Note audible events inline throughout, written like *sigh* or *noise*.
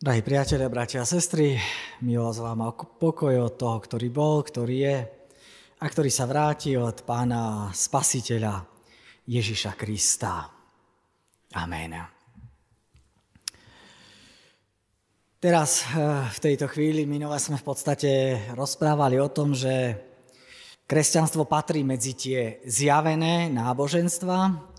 Drahí priatelia, bratia a sestry, milosť vám a pokoj od toho, ktorý bol, ktorý je a ktorý sa vráti od pána spasiteľa Ježiša Krista. Amen. Teraz eh, v tejto chvíli minule sme v podstate rozprávali o tom, že kresťanstvo patrí medzi tie zjavené náboženstva,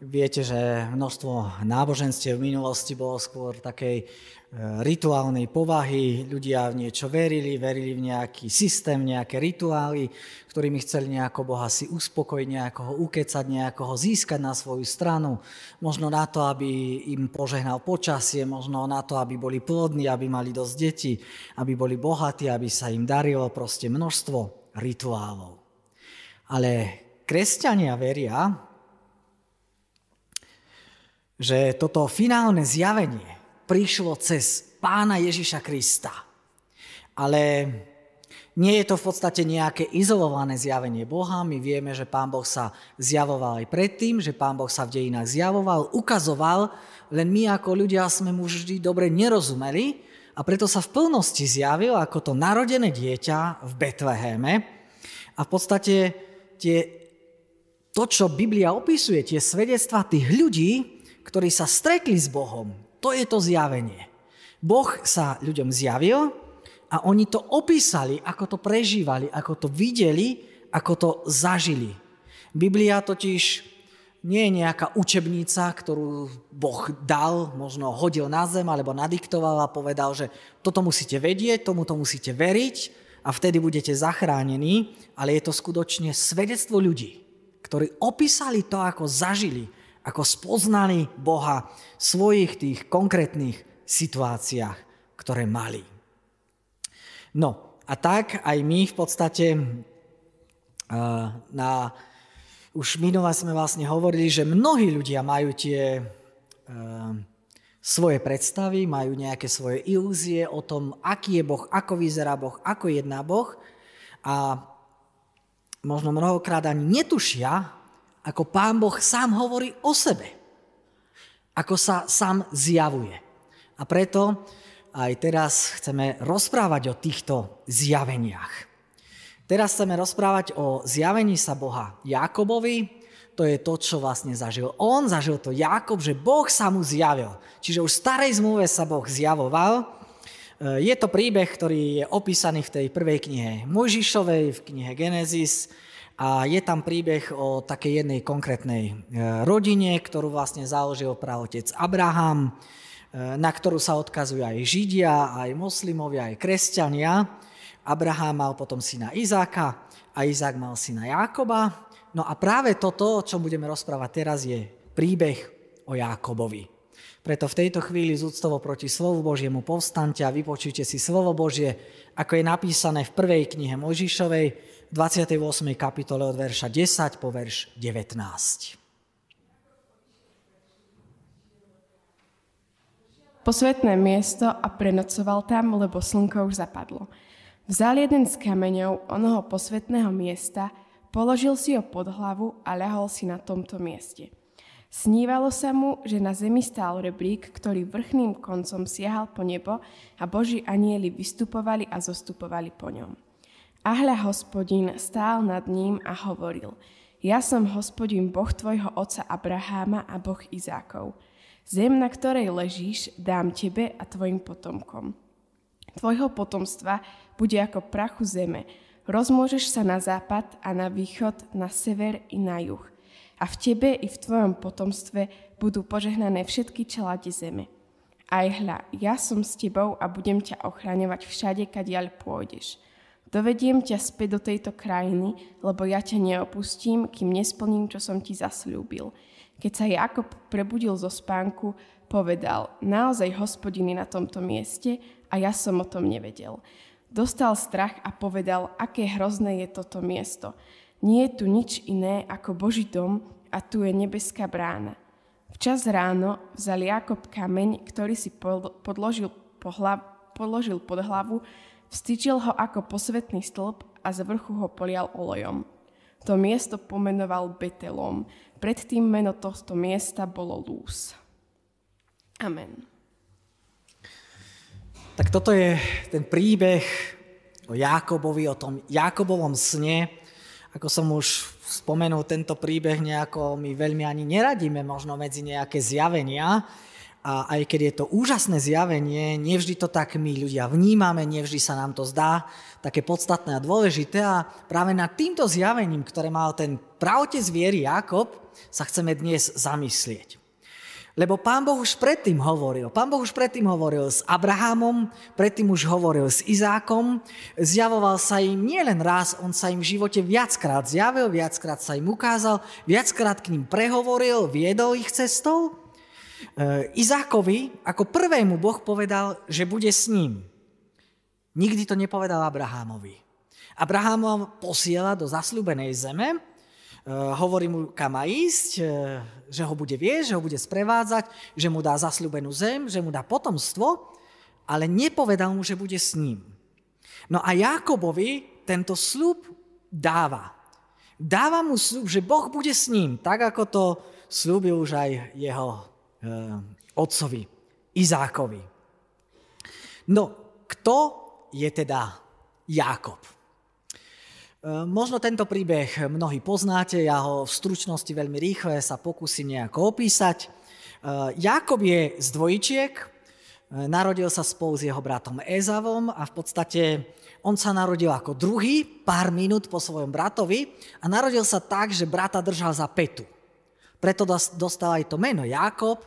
Viete, že množstvo náboženstiev v minulosti bolo skôr takej E, rituálnej povahy, ľudia v niečo verili, verili v nejaký systém, nejaké rituály, ktorými chceli nejako Boha si uspokojiť, nejako ho ukecať, nejako ho získať na svoju stranu, možno na to, aby im požehnal počasie, možno na to, aby boli plodní, aby mali dosť detí, aby boli bohatí, aby sa im darilo proste množstvo rituálov. Ale kresťania veria, že toto finálne zjavenie, prišlo cez pána Ježiša Krista. Ale nie je to v podstate nejaké izolované zjavenie Boha. My vieme, že Pán Boh sa zjavoval aj predtým, že Pán Boh sa v dejinách zjavoval, ukazoval, len my ako ľudia sme mu vždy dobre nerozumeli a preto sa v plnosti zjavil ako to narodené dieťa v Betleheme. A v podstate tie, to, čo Biblia opisuje, tie svedectvá tých ľudí, ktorí sa stretli s Bohom, to je to zjavenie. Boh sa ľuďom zjavil a oni to opísali, ako to prežívali, ako to videli, ako to zažili. Biblia totiž nie je nejaká učebnica, ktorú Boh dal, možno hodil na zem alebo nadiktoval a povedal, že toto musíte vedieť, tomuto musíte veriť a vtedy budete zachránení, ale je to skutočne svedectvo ľudí, ktorí opísali to, ako zažili, ako spoznali Boha v svojich tých konkrétnych situáciách, ktoré mali. No a tak aj my v podstate na, už minule sme vlastne hovorili, že mnohí ľudia majú tie svoje predstavy, majú nejaké svoje ilúzie o tom, aký je Boh, ako vyzerá Boh, ako jedná Boh a možno mnohokrát ani netušia, ako pán Boh sám hovorí o sebe. Ako sa sám zjavuje. A preto aj teraz chceme rozprávať o týchto zjaveniach. Teraz chceme rozprávať o zjavení sa Boha Jakobovi, to je to, čo vlastne zažil on, zažil to Jakob, že Boh sa mu zjavil. Čiže už v starej zmluve sa Boh zjavoval. Je to príbeh, ktorý je opísaný v tej prvej knihe Mojžišovej, v knihe Genesis, a je tam príbeh o takej jednej konkrétnej e, rodine, ktorú vlastne založil praotec Abraham, e, na ktorú sa odkazujú aj Židia, aj moslimovia, aj kresťania. Abraham mal potom syna Izáka a Izák mal syna Jákoba. No a práve toto, o čom budeme rozprávať teraz, je príbeh o Jákobovi. Preto v tejto chvíli z úctovo proti slovu Božiemu povstante a vypočujte si slovo Božie, ako je napísané v prvej knihe Mojžišovej, 28. kapitole od verša 10 po verš 19. Posvetné miesto a prenocoval tam, lebo slnko už zapadlo. Vzal jeden z kameňov onoho posvetného miesta, položil si ho pod hlavu a ľahol si na tomto mieste. Snívalo sa mu, že na zemi stál rebrík, ktorý vrchným koncom siahal po nebo a Boží anieli vystupovali a zostupovali po ňom. A hľa hospodin stál nad ním a hovoril, ja som hospodin Boh tvojho otca Abraháma a Boh Izákov. Zem, na ktorej ležíš, dám tebe a tvojim potomkom. Tvojho potomstva bude ako prachu zeme. Rozmôžeš sa na západ a na východ, na sever i na juh. A v tebe i v tvojom potomstve budú požehnané všetky čelade zeme. Aj hľa, ja som s tebou a budem ťa ochraňovať všade, kadiaľ pôjdeš Dovediem ťa späť do tejto krajiny, lebo ja ťa neopustím, kým nesplním, čo som ti zasľúbil. Keď sa Jakob prebudil zo spánku, povedal, naozaj hospodiny na tomto mieste a ja som o tom nevedel. Dostal strach a povedal, aké hrozné je toto miesto. Nie je tu nič iné ako Boží dom a tu je nebeská brána. Včas ráno vzal Jakob kameň, ktorý si podložil, po hlav, podložil pod hlavu Vstýčil ho ako posvetný stĺp a z vrchu ho polial olejom. To miesto pomenoval Betelom. Predtým meno tohto miesta bolo Lús. Amen. Tak toto je ten príbeh o Jákobovi, o tom Jákobovom sne. Ako som už spomenul, tento príbeh nejako my veľmi ani neradíme možno medzi nejaké zjavenia, a aj keď je to úžasné zjavenie, nevždy to tak my ľudia vnímame, nevždy sa nám to zdá také podstatné a dôležité. A práve nad týmto zjavením, ktoré mal ten pravotec viery Jakob, sa chceme dnes zamyslieť. Lebo pán Boh už predtým hovoril. Pán Boh už predtým hovoril s Abrahamom, predtým už hovoril s Izákom. Zjavoval sa im nielen raz, on sa im v živote viackrát zjavil, viackrát sa im ukázal, viackrát k ním prehovoril, viedol ich cestou. E, Izákovi ako prvému Boh povedal, že bude s ním. Nikdy to nepovedal Abrahámovi. Abraham ho posiela do zasľúbenej zeme, e, hovorí mu, kam má ísť, e, že ho bude viesť, že ho bude sprevádzať, že mu dá zasľúbenú zem, že mu dá potomstvo, ale nepovedal mu, že bude s ním. No a Jakobovi tento slub dáva. Dáva mu slub, že Boh bude s ním, tak ako to slúbil už aj jeho Eh, otcovi Izákovi. No, kto je teda Jákob? Eh, možno tento príbeh mnohí poznáte, ja ho v stručnosti veľmi rýchle sa pokúsim nejako opísať. Eh, Jákob je z dvojčiek, narodil sa spolu s jeho bratom Ezavom a v podstate on sa narodil ako druhý, pár minút po svojom bratovi a narodil sa tak, že brata držal za petu. Preto dostal aj to meno Jákob,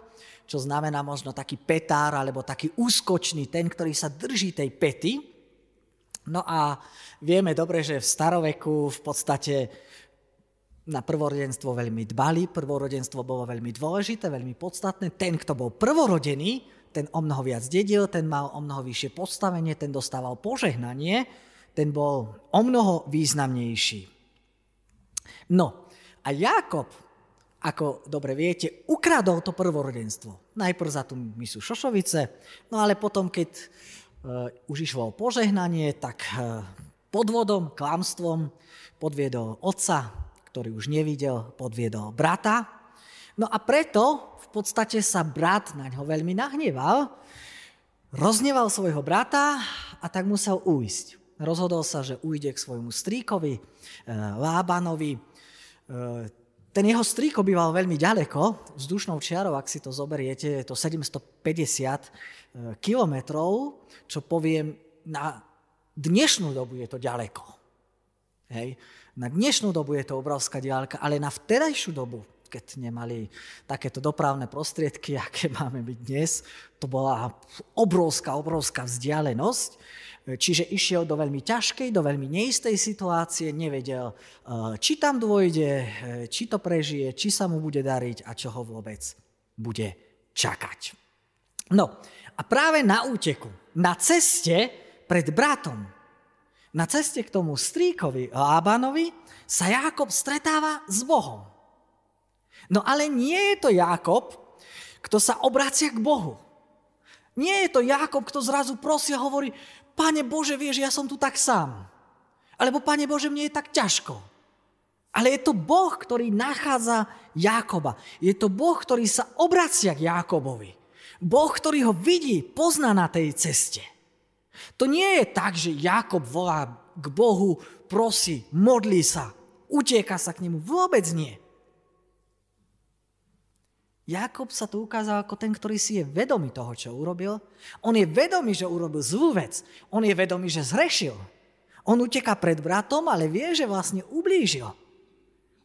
čo znamená možno taký petár alebo taký úskočný, ten, ktorý sa drží tej pety. No a vieme dobre, že v staroveku v podstate na prvorodenstvo veľmi dbali, prvorodenstvo bolo veľmi dôležité, veľmi podstatné. Ten, kto bol prvorodený, ten o mnoho viac dedil, ten mal o mnoho vyššie postavenie, ten dostával požehnanie, ten bol o mnoho významnejší. No a Jakob ako dobre viete, ukradol to prvorodenstvo. Najprv za tú misu Šošovice, no ale potom, keď uh, už išlo požehnanie, tak uh, podvodom, klamstvom podviedol otca, ktorý už nevidel, podviedol brata. No a preto v podstate sa brat na ňo veľmi nahneval, rozneval svojho brata a tak musel uísť. Rozhodol sa, že ujde k svojmu stríkovi, uh, Lábanovi, ten jeho strýk obýval veľmi ďaleko, vzdušnou čiarou, ak si to zoberiete, je to 750 e, kilometrov, čo poviem, na dnešnú dobu je to ďaleko. Hej. Na dnešnú dobu je to obrovská diálka, ale na vtedajšiu dobu, keď nemali takéto dopravné prostriedky, *laughs* aké máme byť dnes, to bola obrovská, obrovská vzdialenosť. Čiže išiel do veľmi ťažkej, do veľmi neistej situácie, nevedel, eh, či tam dôjde, eh, či to prežije, či sa mu bude dariť a čo ho vôbec bude čakať. No a práve na úteku, na ceste pred bratom, na ceste k tomu stríkovi Lábanovi sa Jákob stretáva s Bohom. No ale nie je to Jákob, kto sa obracia k Bohu. Nie je to Jákob, kto zrazu prosí a hovorí, Pane Bože, vieš, ja som tu tak sám. Alebo Pane Bože, mne je tak ťažko. Ale je to Boh, ktorý nachádza Jákoba. Je to Boh, ktorý sa obracia k Jákobovi. Boh, ktorý ho vidí, pozná na tej ceste. To nie je tak, že Jákob volá k Bohu, prosí, modlí sa, utieka sa k nemu. Vôbec nie. Jakob sa tu ukázal ako ten, ktorý si je vedomý toho, čo urobil. On je vedomý, že urobil zlú vec. On je vedomý, že zhrešil. On uteká pred bratom, ale vie, že vlastne ublížil.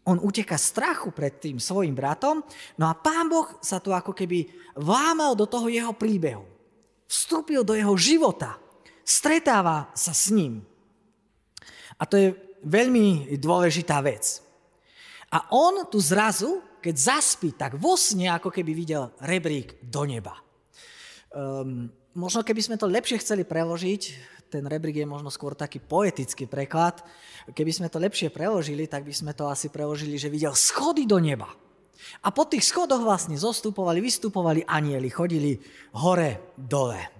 On uteká strachu pred tým svojim bratom, no a pán Boh sa tu ako keby vlámal do toho jeho príbehu. Vstúpil do jeho života. Stretáva sa s ním. A to je veľmi dôležitá vec. A on tu zrazu keď zaspí, tak vo sne ako keby videl rebrík do neba. Um, možno keby sme to lepšie chceli preložiť, ten rebrík je možno skôr taký poetický preklad, keby sme to lepšie preložili, tak by sme to asi preložili, že videl schody do neba. A po tých schodoch vlastne zostupovali, vystupovali anieli, chodili hore, dole.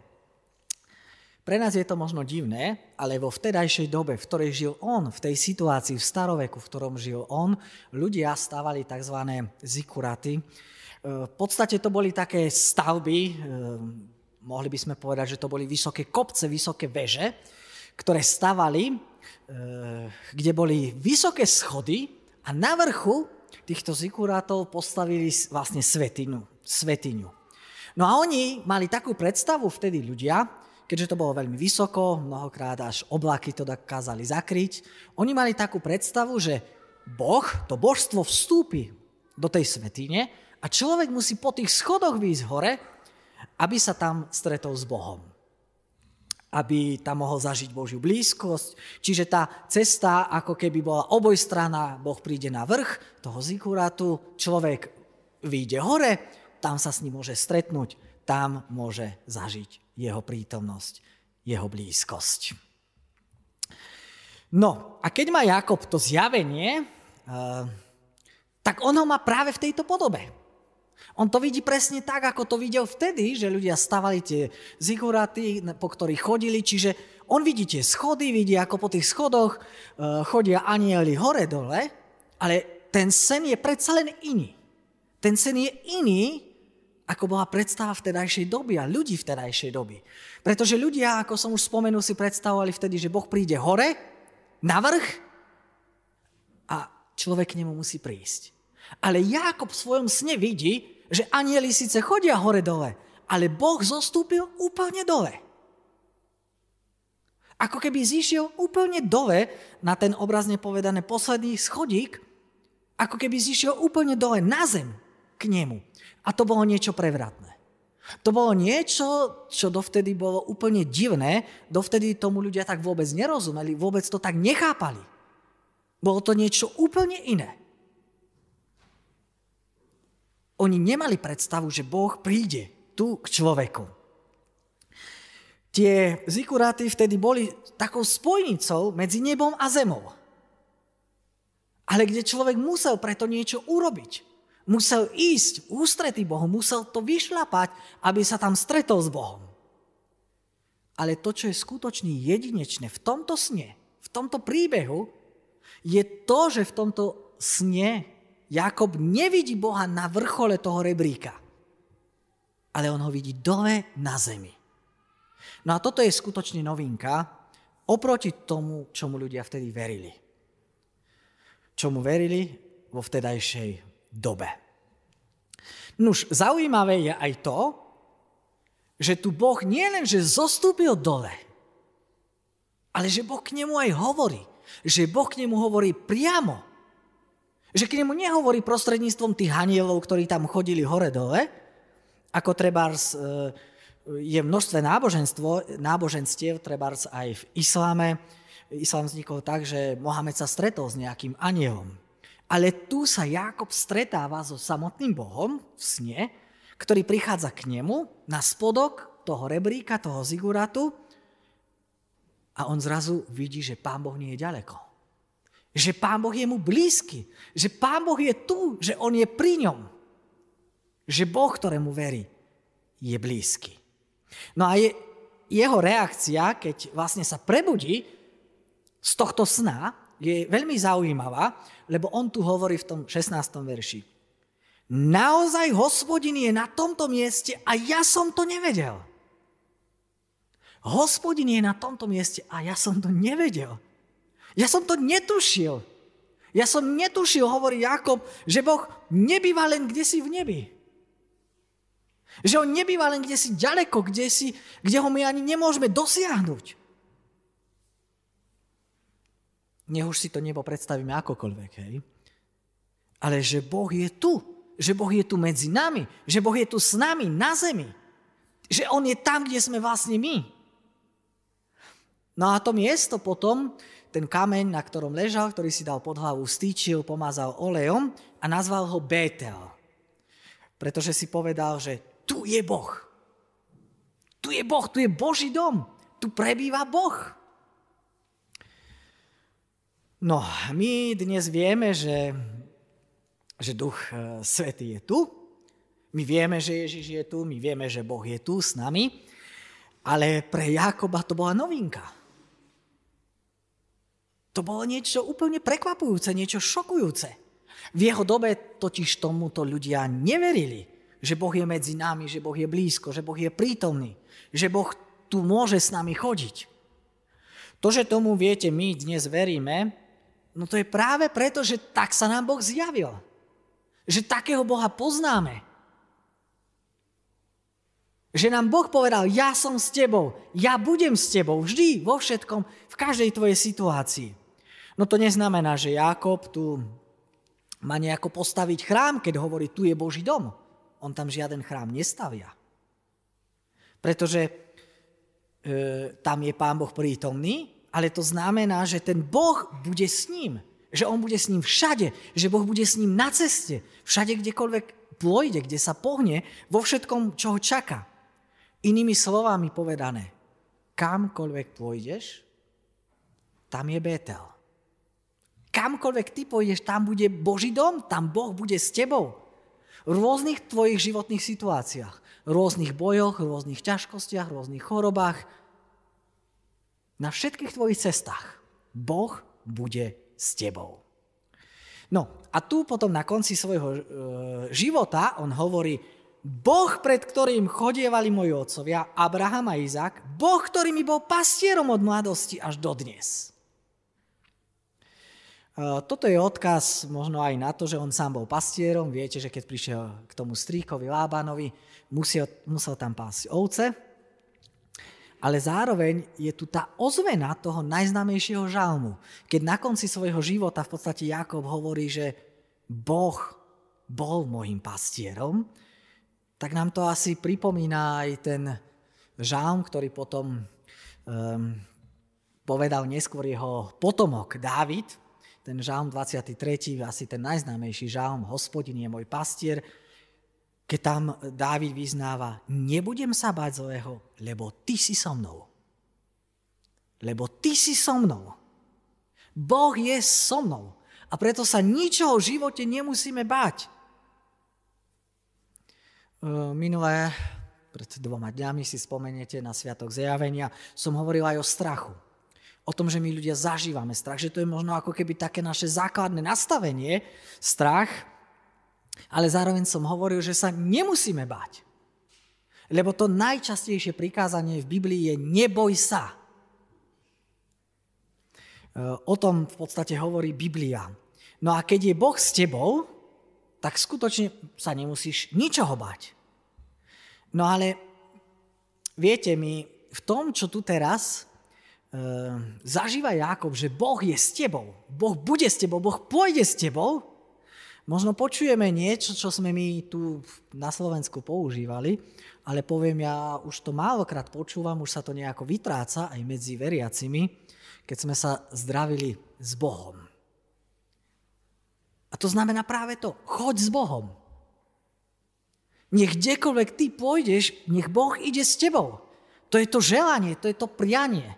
Pre nás je to možno divné, ale vo vtedajšej dobe, v ktorej žil on, v tej situácii, v staroveku, v ktorom žil on, ľudia stávali tzv. zikuraty. E, v podstate to boli také stavby, e, mohli by sme povedať, že to boli vysoké kopce, vysoké veže, ktoré stavali, e, kde boli vysoké schody a na vrchu týchto zikurátov postavili vlastne svetinu, svetiňu. No a oni mali takú predstavu vtedy ľudia, keďže to bolo veľmi vysoko, mnohokrát až oblaky to dokázali zakryť, oni mali takú predstavu, že Boh, to božstvo vstúpi do tej svetine a človek musí po tých schodoch výjsť hore, aby sa tam stretol s Bohom. Aby tam mohol zažiť Božiu blízkosť. Čiže tá cesta ako keby bola obojstrana, Boh príde na vrch toho zikurátu, človek vyjde hore, tam sa s ním môže stretnúť, tam môže zažiť jeho prítomnosť, jeho blízkosť. No a keď má Jakob to zjavenie, eh, tak on ho má práve v tejto podobe. On to vidí presne tak, ako to videl vtedy, že ľudia stavali tie ziguraty, po ktorých chodili, čiže on vidí tie schody, vidí, ako po tých schodoch uh, chodia anieli hore-dole, ale ten sen je predsa len iný. Ten sen je iný, ako bola predstava v tedajšej doby a ľudí v tedajšej doby. Pretože ľudia, ako som už spomenul, si predstavovali vtedy, že Boh príde hore, na vrch a človek k nemu musí prísť. Ale Jakob v svojom sne vidí, že anieli síce chodia hore-dole, ale Boh zostúpil úplne dole. Ako keby zišiel úplne dole na ten obrazne povedané posledný schodík, ako keby zišiel úplne dole na zem k nemu. A to bolo niečo prevratné. To bolo niečo, čo dovtedy bolo úplne divné, dovtedy tomu ľudia tak vôbec nerozumeli, vôbec to tak nechápali. Bolo to niečo úplne iné. Oni nemali predstavu, že Boh príde tu k človeku. Tie zikuráty vtedy boli takou spojnicou medzi nebom a zemou. Ale kde človek musel preto niečo urobiť. Musel ísť ústretý Bohu, musel to vyšľapať, aby sa tam stretol s Bohom. Ale to, čo je skutočne jedinečné v tomto sne, v tomto príbehu, je to, že v tomto sne Jakob nevidí Boha na vrchole toho rebríka, ale on ho vidí dole na zemi. No a toto je skutočne novinka oproti tomu, čomu ľudia vtedy verili. Čomu verili vo vtedajšej dobe. Nuž, zaujímavé je aj to, že tu Boh nie len, že zostúpil dole, ale že Boh k nemu aj hovorí. Že Boh k nemu hovorí priamo. Že k nemu nehovorí prostredníctvom tých hanielov, ktorí tam chodili hore-dole, ako trebárs e, je množstve náboženstvo, náboženstiev, trebárs aj v isláme. Islám vznikol tak, že Mohamed sa stretol s nejakým anielom. Ale tu sa Jákob stretáva so samotným Bohom v sne, ktorý prichádza k nemu na spodok toho rebríka, toho ziguratu a on zrazu vidí, že pán Boh nie je ďaleko. Že Pán Boh je mu blízky. Že Pán Boh je tu, že On je pri ňom. Že Boh, ktorému verí, je blízky. No a je, jeho reakcia, keď vlastne sa prebudí z tohto sna, je veľmi zaujímavá, lebo on tu hovorí v tom 16. verši. Naozaj hospodin je na tomto mieste a ja som to nevedel. Hospodin je na tomto mieste a ja som to nevedel. Ja som to netušil. Ja som netušil, hovorí Jakob, že Boh nebýva len kde si v nebi. Že on nebýva len kde si ďaleko, kde, si, kde ho my ani nemôžeme dosiahnuť. Nech už si to nebo predstavíme akokoľvek, hej. Ale že Boh je tu. Že Boh je tu medzi nami. Že Boh je tu s nami na zemi. Že On je tam, kde sme vlastne my. No a to miesto potom, ten kameň, na ktorom ležal, ktorý si dal pod hlavu, stýčil, pomazal olejom a nazval ho Bétel. Pretože si povedal, že tu je Boh. Tu je Boh, tu je Boží dom. Tu prebýva Boh. No, my dnes vieme, že, že Duch e, Svetý je tu. My vieme, že Ježiš je tu, my vieme, že Boh je tu s nami. Ale pre Jakoba to bola novinka. To bolo niečo úplne prekvapujúce, niečo šokujúce. V jeho dobe totiž tomuto ľudia neverili. že Boh je medzi nami, že Boh je blízko, že Boh je prítomný, že Boh tu môže s nami chodiť. To, že tomu viete, my dnes veríme, no to je práve preto, že tak sa nám Boh zjavil. Že takého Boha poznáme. Že nám Boh povedal, ja som s tebou, ja budem s tebou vždy, vo všetkom, v každej tvojej situácii. No to neznamená, že Jakob tu má nejako postaviť chrám, keď hovorí, tu je Boží dom. On tam žiaden chrám nestavia. Pretože e, tam je Pán Boh prítomný, ale to znamená, že ten Boh bude s ním. Že on bude s ním všade, že Boh bude s ním na ceste, všade, kdekoľvek pôjde, kde sa pohne, vo všetkom, čo ho čaká. Inými slovami povedané, kamkoľvek pôjdeš, tam je Betel. Kamkoľvek ty pôjdeš, tam bude Boží dom, tam Boh bude s tebou. V rôznych tvojich životných situáciách, rôznych bojoch, rôznych ťažkostiach, rôznych chorobách, na všetkých tvojich cestách Boh bude s tebou. No a tu potom na konci svojho e, života on hovorí, Boh, pred ktorým chodievali moji otcovia, Abraham a Izák, Boh, ktorý mi bol pastierom od mladosti až do dnes. E, toto je odkaz možno aj na to, že on sám bol pastierom. Viete, že keď prišiel k tomu stríkovi Lábanovi, musel, musel tam pásť ovce. Ale zároveň je tu tá ozvena toho najznámejšieho žalmu. Keď na konci svojho života v podstate Jakob hovorí, že Boh bol môjim pastierom, tak nám to asi pripomína aj ten žálm, ktorý potom um, povedal neskôr jeho potomok Dávid, ten žálm 23, asi ten najznámejší žálm, hospodin je môj pastier, keď tam Dávid vyznáva, nebudem sa báť zlého, lebo ty si so mnou. Lebo ty si so mnou. Boh je so mnou. A preto sa ničoho v živote nemusíme báť. Minulé, pred dvoma dňami si spomeniete na Sviatok zjavenia, som hovoril aj o strachu. O tom, že my ľudia zažívame strach, že to je možno ako keby také naše základné nastavenie, strach, ale zároveň som hovoril, že sa nemusíme báť. Lebo to najčastejšie prikázanie v Biblii je neboj sa. E, o tom v podstate hovorí Biblia. No a keď je Boh s tebou, tak skutočne sa nemusíš ničoho bať. No ale viete mi, v tom, čo tu teraz e, zažíva Jákob, že Boh je s tebou, Boh bude s tebou, Boh pôjde s tebou, možno počujeme niečo, čo sme my tu na Slovensku používali, ale poviem, ja už to málokrát počúvam, už sa to nejako vytráca aj medzi veriacimi, keď sme sa zdravili s Bohom. A to znamená práve to, choď s Bohom. Nech kdekoľvek ty pôjdeš, nech Boh ide s tebou. To je to želanie, to je to prianie.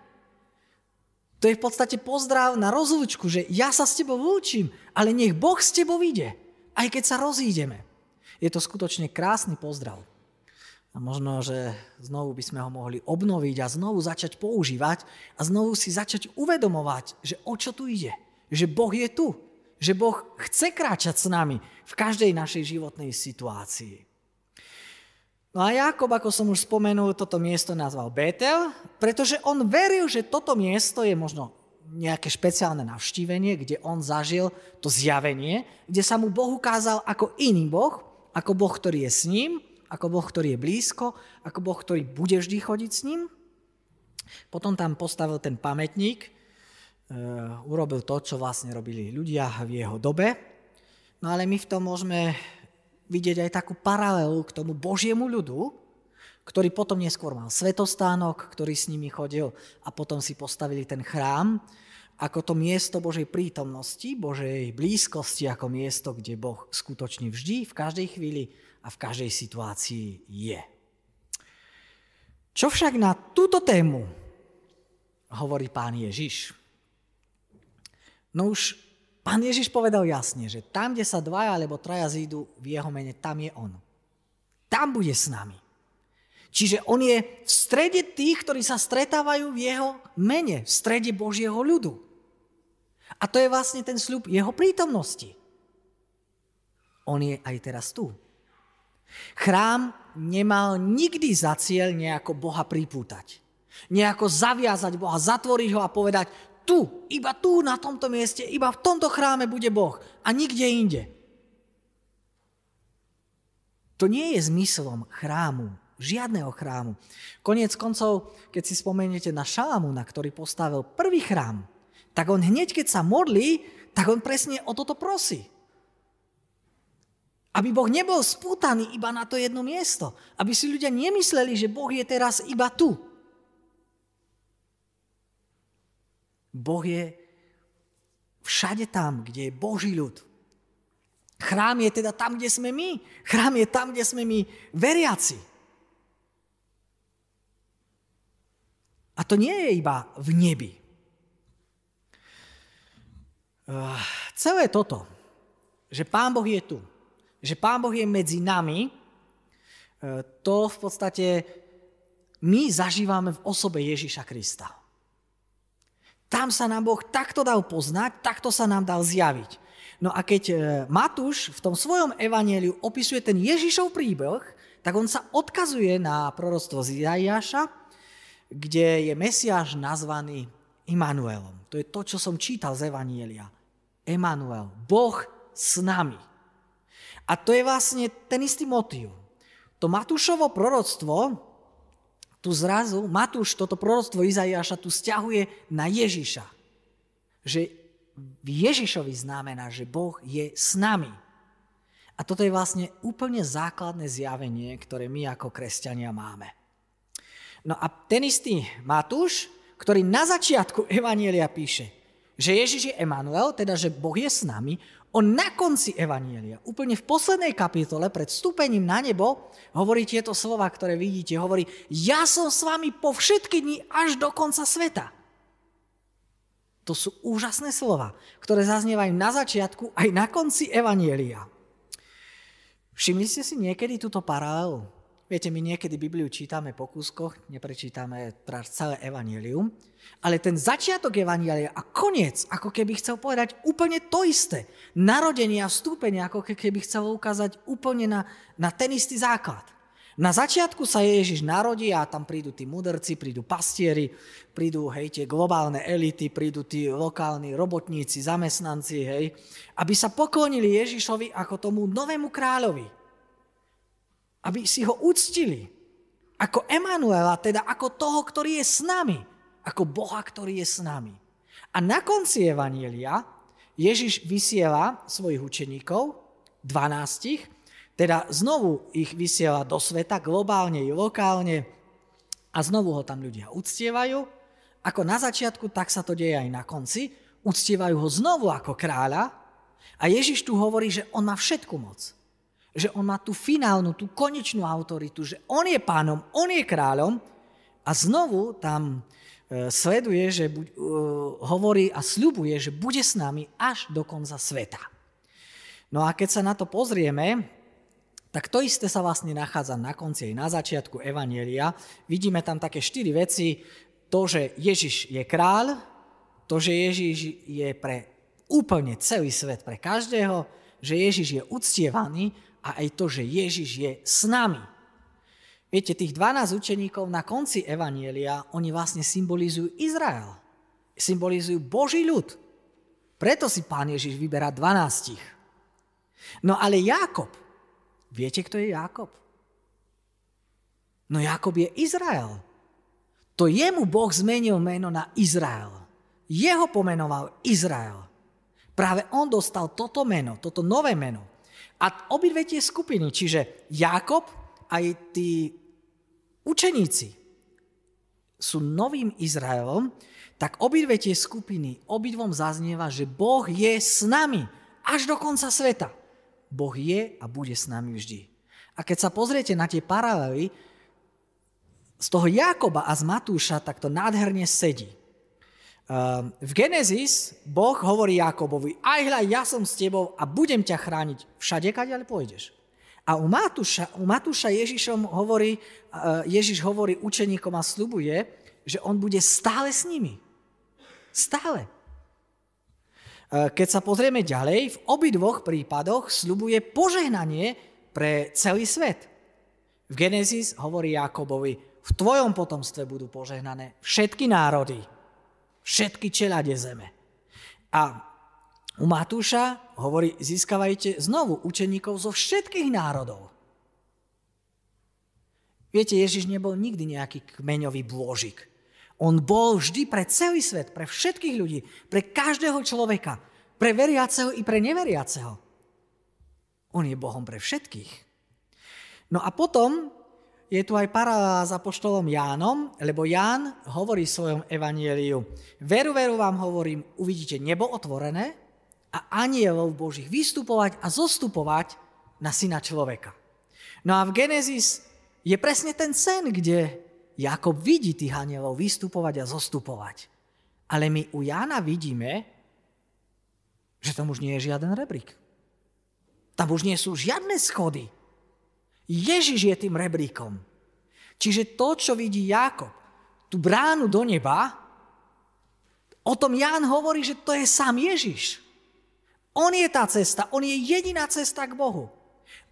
To je v podstate pozdrav na rozlúčku, že ja sa s tebou vlúčim, ale nech Boh s tebou ide, aj keď sa rozídeme. Je to skutočne krásny pozdrav. A možno, že znovu by sme ho mohli obnoviť a znovu začať používať a znovu si začať uvedomovať, že o čo tu ide. Že Boh je tu, že Boh chce kráčať s nami v každej našej životnej situácii. No a Jakob, ako som už spomenul, toto miesto nazval Betel, pretože on veril, že toto miesto je možno nejaké špeciálne navštívenie, kde on zažil to zjavenie, kde sa mu Boh ukázal ako iný Boh, ako Boh, ktorý je s ním, ako Boh, ktorý je blízko, ako Boh, ktorý bude vždy chodiť s ním. Potom tam postavil ten pamätník, Eh, urobil to, čo vlastne robili ľudia v jeho dobe. No ale my v tom môžeme vidieť aj takú paralelu k tomu Božiemu ľudu, ktorý potom neskôr mal svetostánok, ktorý s nimi chodil a potom si postavili ten chrám ako to miesto Božej prítomnosti, Božej blízkosti, ako miesto, kde Boh skutočne vždy, v každej chvíli a v každej situácii je. Čo však na túto tému hovorí pán Ježiš? No už pán Ježiš povedal jasne, že tam, kde sa dvaja alebo traja zídu v jeho mene, tam je on. Tam bude s nami. Čiže on je v strede tých, ktorí sa stretávajú v jeho mene, v strede Božieho ľudu. A to je vlastne ten sľub jeho prítomnosti. On je aj teraz tu. Chrám nemal nikdy za cieľ nejako Boha pripútať. Nejako zaviazať Boha, zatvoriť ho a povedať, tu, iba tu, na tomto mieste, iba v tomto chráme bude Boh a nikde inde. To nie je zmyslom chrámu, žiadneho chrámu. Koniec koncov, keď si spomeniete na Šalamúna, ktorý postavil prvý chrám, tak on hneď, keď sa modlí, tak on presne o toto prosí. Aby Boh nebol spútaný iba na to jedno miesto. Aby si ľudia nemysleli, že Boh je teraz iba tu. Boh je všade tam, kde je Boží ľud. Chrám je teda tam, kde sme my. Chrám je tam, kde sme my veriaci. A to nie je iba v nebi. Uh, celé toto, že Pán Boh je tu, že Pán Boh je medzi nami, uh, to v podstate my zažívame v osobe Ježíša Krista. Tam sa nám Boh takto dal poznať, takto sa nám dal zjaviť. No a keď e, Matúš v tom svojom evanieliu opisuje ten Ježišov príbeh, tak on sa odkazuje na proroctvo z kde je Mesiáš nazvaný Immanuelom. To je to, čo som čítal z Evanielia. Emanuel, Boh s nami. A to je vlastne ten istý motív. To Matúšovo proroctvo tu zrazu Matúš toto proroctvo Izaiáša tu stiahuje na Ježiša. Že v Ježišovi znamená, že Boh je s nami. A toto je vlastne úplne základné zjavenie, ktoré my ako kresťania máme. No a ten istý Matúš, ktorý na začiatku Evanielia píše, že Ježiš je Emanuel, teda že Boh je s nami, on na konci Evanielia, úplne v poslednej kapitole, pred vstúpením na nebo, hovorí tieto slova, ktoré vidíte. Hovorí, ja som s vami po všetky dni až do konca sveta. To sú úžasné slova, ktoré zaznievajú na začiatku aj na konci Evanielia. Všimli ste si niekedy túto paralelu? Viete, my niekedy Bibliu čítame po kúskoch, neprečítame celé evanílium, ale ten začiatok evanília a koniec, ako keby chcel povedať úplne to isté. Narodenie a vstúpenie, ako keby chcel ukázať úplne na, na ten istý základ. Na začiatku sa Ježiš narodí a tam prídu tí mudrci, prídu pastieri, prídu hej, tie globálne elity, prídu tí lokálni robotníci, zamestnanci, hej, aby sa poklonili Ježišovi ako tomu novému kráľovi aby si ho uctili ako Emanuela, teda ako toho, ktorý je s nami, ako Boha, ktorý je s nami. A na konci Evanielia Ježiš vysiela svojich učeníkov, 12, teda znovu ich vysiela do sveta, globálne i lokálne, a znovu ho tam ľudia uctievajú. Ako na začiatku, tak sa to deje aj na konci. Uctievajú ho znovu ako kráľa a Ježiš tu hovorí, že on má všetku moc že on má tú finálnu, tú konečnú autoritu, že on je pánom, on je kráľom a znovu tam e, sleduje, že buď, uh, hovorí a sľubuje, že bude s nami až do konca sveta. No a keď sa na to pozrieme, tak to isté sa vlastne nachádza na konci aj na začiatku Evanielia. Vidíme tam také štyri veci. To, že Ježiš je kráľ, to, že Ježiš je pre úplne celý svet, pre každého, že Ježiš je uctievaný a aj to, že Ježiš je s nami. Viete, tých 12 učeníkov na konci Evanielia, oni vlastne symbolizujú Izrael. Symbolizujú Boží ľud. Preto si pán Ježiš vyberá 12. No ale Jákob, viete, kto je Jákob? No Jákob je Izrael. To jemu Boh zmenil meno na Izrael. Jeho pomenoval Izrael. Práve on dostal toto meno, toto nové meno. A obidve tie skupiny, čiže Jakob aj tí učeníci sú novým Izraelom, tak obidve tie skupiny, obidvom zaznieva, že Boh je s nami až do konca sveta. Boh je a bude s nami vždy. A keď sa pozriete na tie paralely, z toho Jakoba a z Matúša, tak to nádherne sedí. Ehm, v Genesis Boh hovorí Jakobovi, aj hľa, ja som s tebou a budem ťa chrániť všade, ale pôjdeš. A u Matúša, u Matúša Ježišom hovorí, Ježiš hovorí učeníkom a slubuje, že on bude stále s nimi. Stále. Ehm, keď sa pozrieme ďalej, v obidvoch prípadoch slubuje požehnanie pre celý svet. V Genesis hovorí Jakobovi, v tvojom potomstve budú požehnané všetky národy, všetky čelade zeme. A u Matúša hovorí, získavajte znovu učeníkov zo všetkých národov. Viete, Ježiš nebol nikdy nejaký kmeňový blôžik. On bol vždy pre celý svet, pre všetkých ľudí, pre každého človeka, pre veriaceho i pre neveriaceho. On je Bohom pre všetkých. No a potom je tu aj paralela s apoštolom Jánom, lebo Ján hovorí v svojom evanieliu, veru, veru vám hovorím, uvidíte nebo otvorené a anielov Božích vystupovať a zostupovať na syna človeka. No a v Genesis je presne ten sen, kde Jakob vidí tých anielov vystupovať a zostupovať. Ale my u Jána vidíme, že tam už nie je žiaden rebrík. Tam už nie sú žiadne schody. Ježiš je tým rebríkom. Čiže to, čo vidí Jakob, tú bránu do neba, o tom Ján hovorí, že to je sám Ježiš. On je tá cesta, on je jediná cesta k Bohu.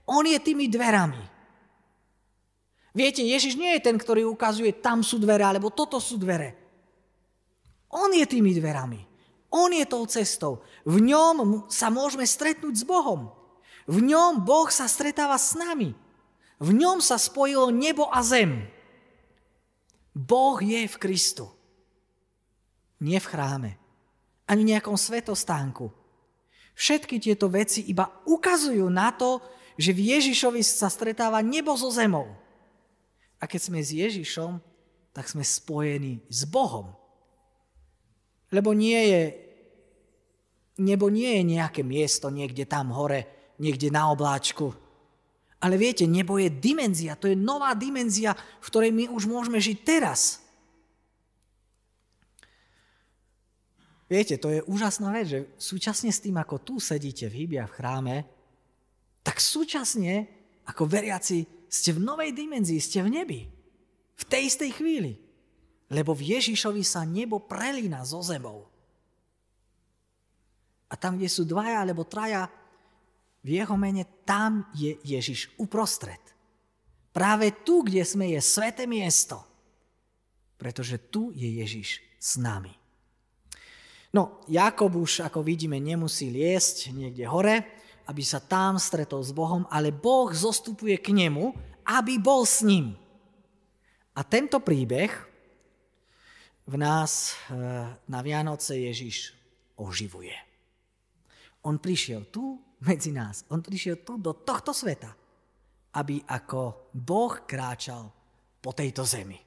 On je tými dverami. Viete, Ježiš nie je ten, ktorý ukazuje, tam sú dvere, alebo toto sú dvere. On je tými dverami. On je tou cestou. V ňom sa môžeme stretnúť s Bohom. V ňom Boh sa stretáva s nami. V ňom sa spojilo nebo a zem. Boh je v Kristu. Nie v chráme. Ani v nejakom svetostánku. Všetky tieto veci iba ukazujú na to, že v Ježišovi sa stretáva nebo so zemou. A keď sme s Ježišom, tak sme spojení s Bohom. Lebo nie je, nebo nie je nejaké miesto niekde tam hore, niekde na obláčku. Ale viete, nebo je dimenzia, to je nová dimenzia, v ktorej my už môžeme žiť teraz. Viete, to je úžasná vec, že súčasne s tým, ako tu sedíte v Hybia v chráme, tak súčasne ako veriaci ste v novej dimenzii, ste v nebi. V tej istej chvíli. Lebo v Ježišovi sa nebo prelína so zemou. A tam, kde sú dvaja alebo traja v jeho mene, tam je Ježiš uprostred. Práve tu, kde sme, je sveté miesto. Pretože tu je Ježiš s nami. No, Jakob už, ako vidíme, nemusí liesť niekde hore, aby sa tam stretol s Bohom, ale Boh zostupuje k nemu, aby bol s ním. A tento príbeh v nás eh, na Vianoce Ježiš oživuje. On prišiel tu medzi nás, on prišiel tu do tohto sveta, aby ako Boh kráčal po tejto zemi.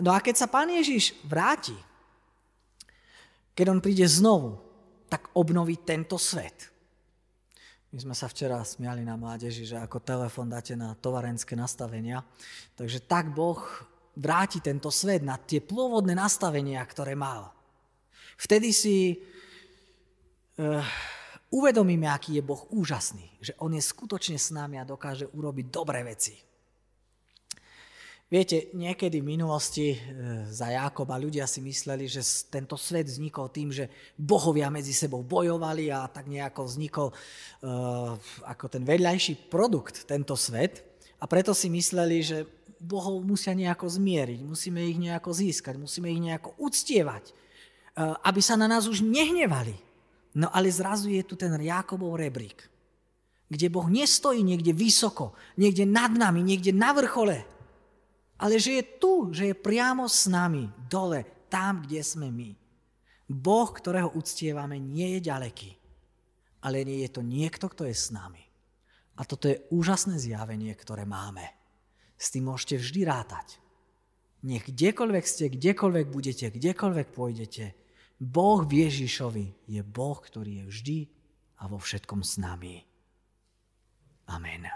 No a keď sa pán Ježiš vráti keď on príde znovu, tak obnoví tento svet. My sme sa včera smiali na mládeži, že ako telefon dáte na tovarenské nastavenia. Takže tak Boh vráti tento svet na tie pôvodné nastavenia, ktoré mal. Vtedy si uh, uvedomíme, aký je Boh úžasný. Že On je skutočne s nami a dokáže urobiť dobré veci. Viete, niekedy v minulosti e, za Jákoba ľudia si mysleli, že tento svet vznikol tým, že bohovia medzi sebou bojovali a tak nejako vznikol uh, ako ten vedľajší produkt tento svet. A preto si mysleli, že bohov musia nejako zmieriť, musíme ich nejako získať, musíme ich nejako uctievať, uh, aby sa na nás už nehnevali. No ale zrazu je tu ten Jákobov rebrík, kde Boh nestojí niekde vysoko, niekde nad nami, niekde na vrchole, ale že je tu, že je priamo s nami, dole, tam, kde sme my. Boh, ktorého uctievame, nie je ďaleký, ale nie je to niekto, kto je s nami. A toto je úžasné zjavenie, ktoré máme. S tým môžete vždy rátať. Nech kdekoľvek ste, kdekoľvek budete, kdekoľvek pôjdete, Boh v Ježišovi je Boh, ktorý je vždy a vo všetkom s nami. Amen.